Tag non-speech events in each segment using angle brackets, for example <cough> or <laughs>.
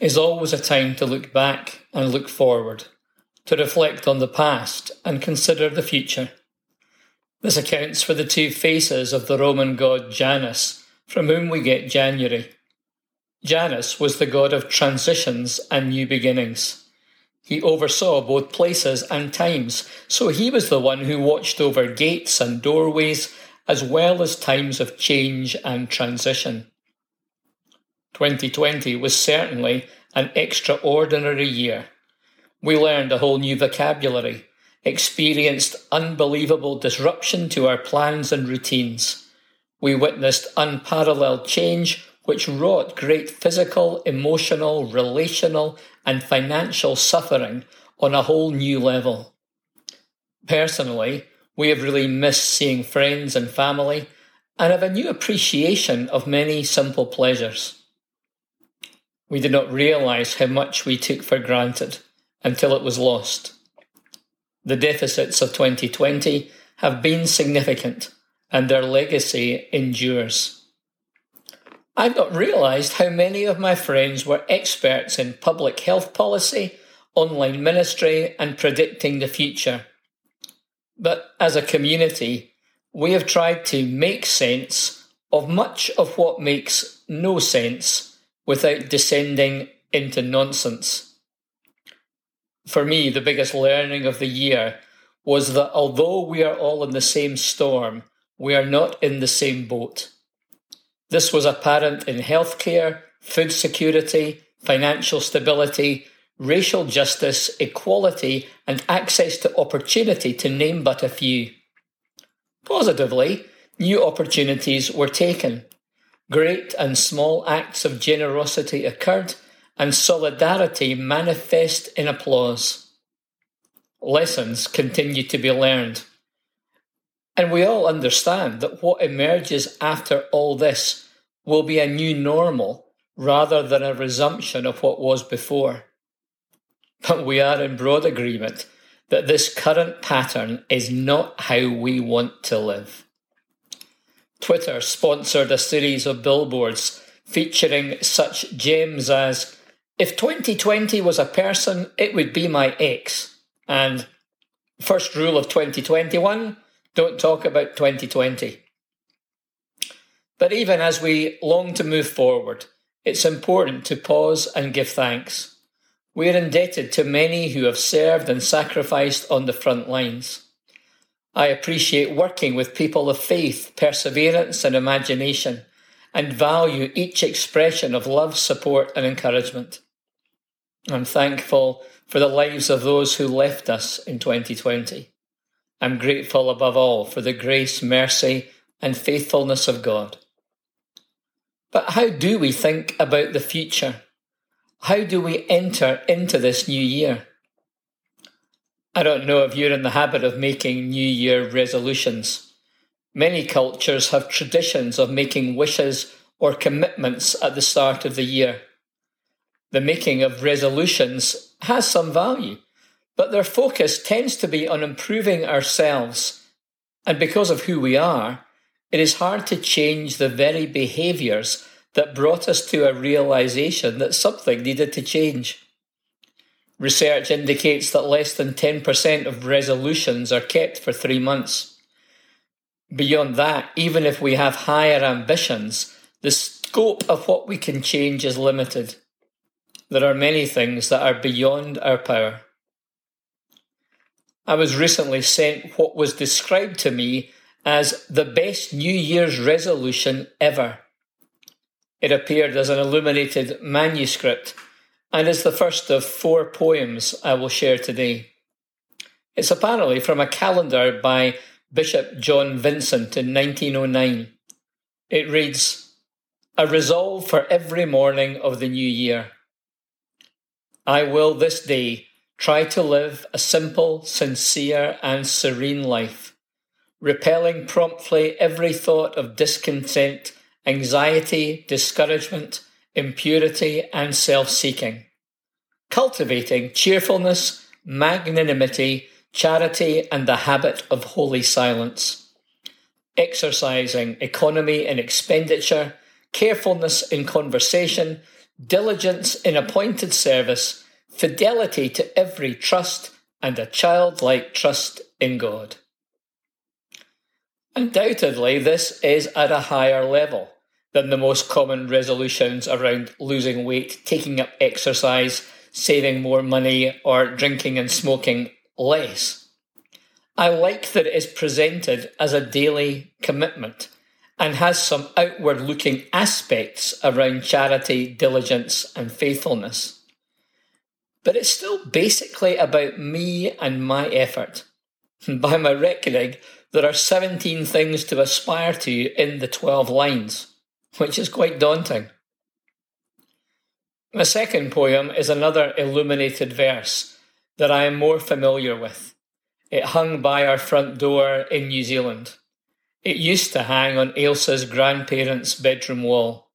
is always a time to look back and look forward, to reflect on the past and consider the future. This accounts for the two faces of the Roman god Janus, from whom we get January. Janus was the god of transitions and new beginnings. He oversaw both places and times, so he was the one who watched over gates and doorways, as well as times of change and transition. 2020 was certainly an extraordinary year. We learned a whole new vocabulary, experienced unbelievable disruption to our plans and routines. We witnessed unparalleled change which wrought great physical, emotional, relational, and financial suffering on a whole new level. Personally, we have really missed seeing friends and family and have a new appreciation of many simple pleasures. We did not realise how much we took for granted until it was lost. The deficits of 2020 have been significant and their legacy endures. I've not realised how many of my friends were experts in public health policy, online ministry, and predicting the future. But as a community, we have tried to make sense of much of what makes no sense without descending into nonsense. For me, the biggest learning of the year was that although we are all in the same storm, we are not in the same boat. This was apparent in healthcare, food security, financial stability, racial justice, equality, and access to opportunity, to name but a few. Positively, new opportunities were taken. Great and small acts of generosity occurred, and solidarity manifest in applause. Lessons continue to be learned. And we all understand that what emerges after all this will be a new normal rather than a resumption of what was before. But we are in broad agreement that this current pattern is not how we want to live. Twitter sponsored a series of billboards featuring such gems as If 2020 was a person, it would be my ex, and First rule of 2021 don't talk about 2020. But even as we long to move forward, it's important to pause and give thanks. We are indebted to many who have served and sacrificed on the front lines. I appreciate working with people of faith, perseverance, and imagination, and value each expression of love, support, and encouragement. I'm thankful for the lives of those who left us in 2020. I'm grateful above all for the grace, mercy, and faithfulness of God. But how do we think about the future? How do we enter into this new year? I don't know if you're in the habit of making New Year resolutions. Many cultures have traditions of making wishes or commitments at the start of the year. The making of resolutions has some value but their focus tends to be on improving ourselves. And because of who we are, it is hard to change the very behaviours that brought us to a realization that something needed to change. Research indicates that less than 10% of resolutions are kept for three months. Beyond that, even if we have higher ambitions, the scope of what we can change is limited. There are many things that are beyond our power. I was recently sent what was described to me as the best New Year's resolution ever. It appeared as an illuminated manuscript and is the first of four poems I will share today. It's apparently from a calendar by Bishop John Vincent in 1909. It reads, A resolve for every morning of the new year. I will this day Try to live a simple, sincere, and serene life, repelling promptly every thought of discontent, anxiety, discouragement, impurity, and self seeking, cultivating cheerfulness, magnanimity, charity, and the habit of holy silence, exercising economy in expenditure, carefulness in conversation, diligence in appointed service, fidelity to every trust, and a childlike trust in God. Undoubtedly, this is at a higher level than the most common resolutions around losing weight, taking up exercise, saving more money, or drinking and smoking less. I like that it is presented as a daily commitment and has some outward looking aspects around charity, diligence, and faithfulness. But it's still basically about me and my effort. <laughs> By my reckoning, there are 17 things to aspire to in the 12 lines, which is quite daunting. The second poem is another illuminated verse that I am more familiar with. It hung by our front door in New Zealand. It used to hang on Ailsa's grandparents' bedroom wall.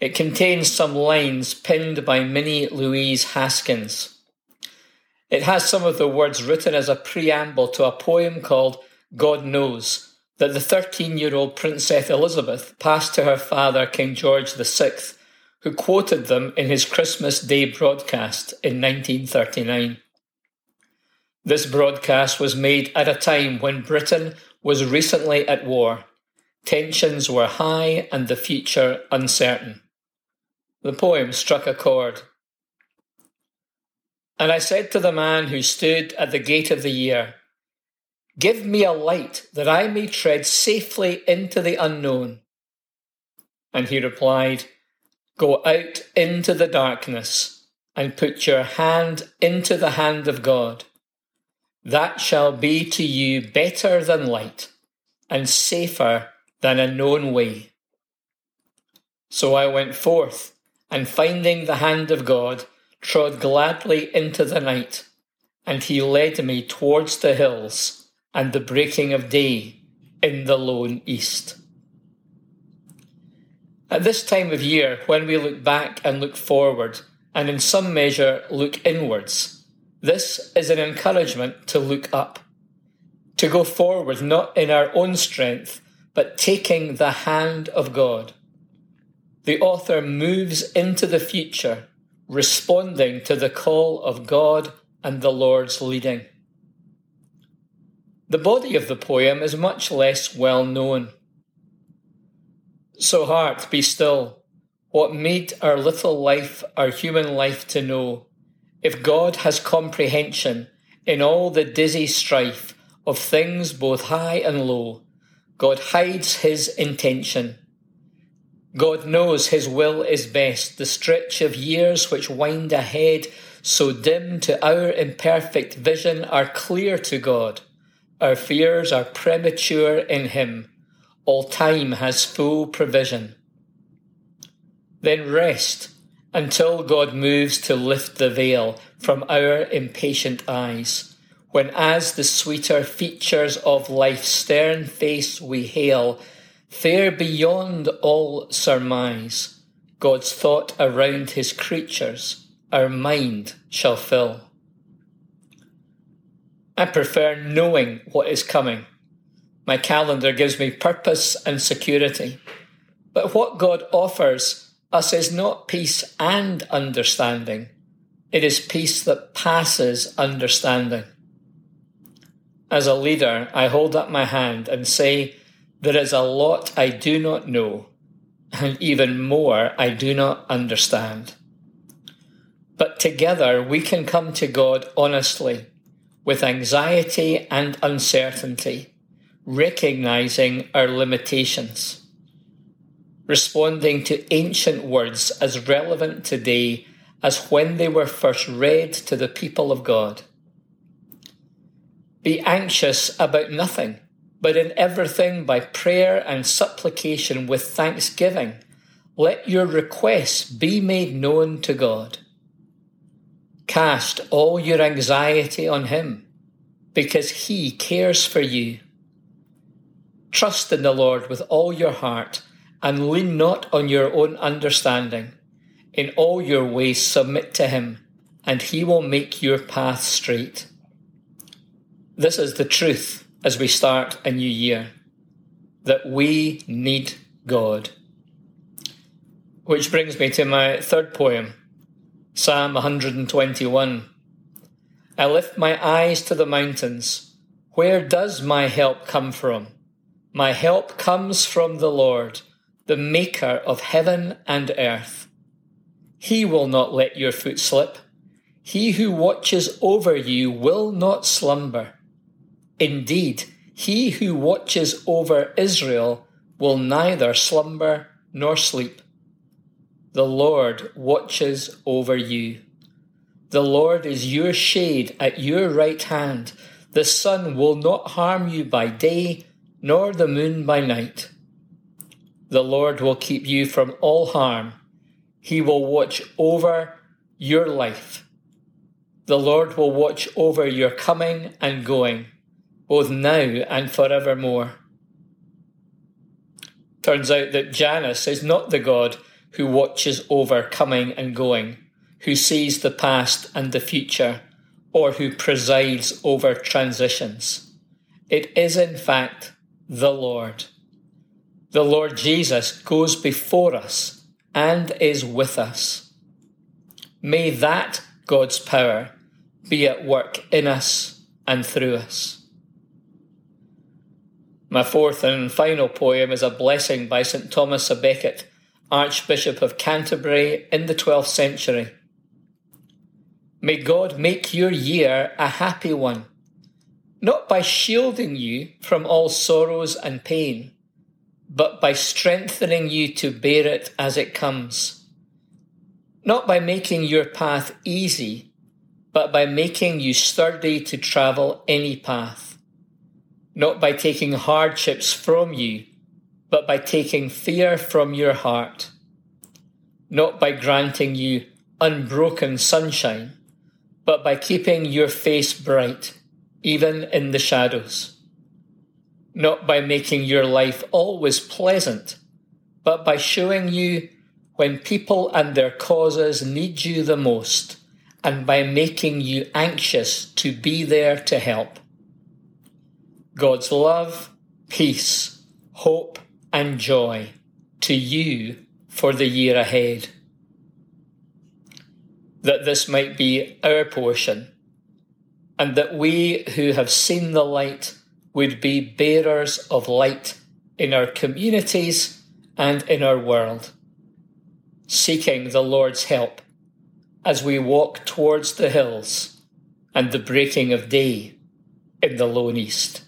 It contains some lines pinned by Minnie Louise Haskins. It has some of the words written as a preamble to a poem called God Knows that the 13 year old Princess Elizabeth passed to her father, King George VI, who quoted them in his Christmas Day broadcast in 1939. This broadcast was made at a time when Britain was recently at war. Tensions were high and the future uncertain. The poem struck a chord. And I said to the man who stood at the gate of the year, Give me a light that I may tread safely into the unknown. And he replied, Go out into the darkness and put your hand into the hand of God that shall be to you better than light and safer than a known way. So I went forth, and finding the hand of God, trod gladly into the night, and he led me towards the hills and the breaking of day in the lone east. At this time of year, when we look back and look forward, and in some measure look inwards, this is an encouragement to look up, to go forward not in our own strength, but taking the hand of God. The author moves into the future, responding to the call of God and the Lord's leading. The body of the poem is much less well known. So, heart, be still. What made our little life, our human life, to know? If God has comprehension in all the dizzy strife of things both high and low, God hides his intention. God knows his will is best, the stretch of years which wind ahead, so dim to our imperfect vision, are clear to God. Our fears are premature in him. All time has full provision. Then rest until God moves to lift the veil from our impatient eyes, when as the sweeter features of life's stern face we hail, fair beyond all surmise, God's thought around his creatures our mind shall fill. I prefer knowing what is coming. My calendar gives me purpose and security. But what God offers us is not peace and understanding, it is peace that passes understanding. As a leader, I hold up my hand and say, There is a lot I do not know, and even more I do not understand. But together we can come to God honestly, with anxiety and uncertainty, recognizing our limitations responding to ancient words as relevant today as when they were first read to the people of God. Be anxious about nothing, but in everything by prayer and supplication with thanksgiving, let your requests be made known to God. Cast all your anxiety on Him, because He cares for you. Trust in the Lord with all your heart and lean not on your own understanding. In all your ways submit to him, and he will make your path straight. This is the truth as we start a new year that we need God. Which brings me to my third poem, Psalm 121. I lift my eyes to the mountains. Where does my help come from? My help comes from the Lord, the maker of heaven and earth. He will not let your foot slip. He who watches over you will not slumber. Indeed, he who watches over Israel will neither slumber nor sleep. The Lord watches over you. The Lord is your shade at your right hand. The sun will not harm you by day, nor the moon by night. The Lord will keep you from all harm. He will watch over your life. The Lord will watch over your coming and going, both now and forevermore. Turns out that Janus is not the God who watches over coming and going, who sees the past and the future, or who presides over transitions. It is, in fact, the Lord. The Lord Jesus goes before us and is with us. May that God's power be at work in us and through us. My fourth and final poem is a blessing by St Thomas a Becket Archbishop of Canterbury in the 12th century. May God make your year a happy one, not by shielding you from all sorrows and pain, but by strengthening you to bear it as it comes. Not by making your path easy, but by making you sturdy to travel any path. Not by taking hardships from you, but by taking fear from your heart, not by granting you unbroken sunshine, but by keeping your face bright, even in the shadows, not by making your life always pleasant, but by showing you when people and their causes need you the most, and by making you anxious to be there to help. God's love, peace, hope, and joy to you for the year ahead. That this might be our portion, and that we who have seen the light would be bearers of light in our communities and in our world, seeking the Lord's help as we walk towards the hills and the breaking of day in the lone east.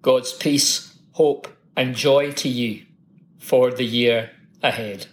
God's peace, hope, and joy to you for the year ahead.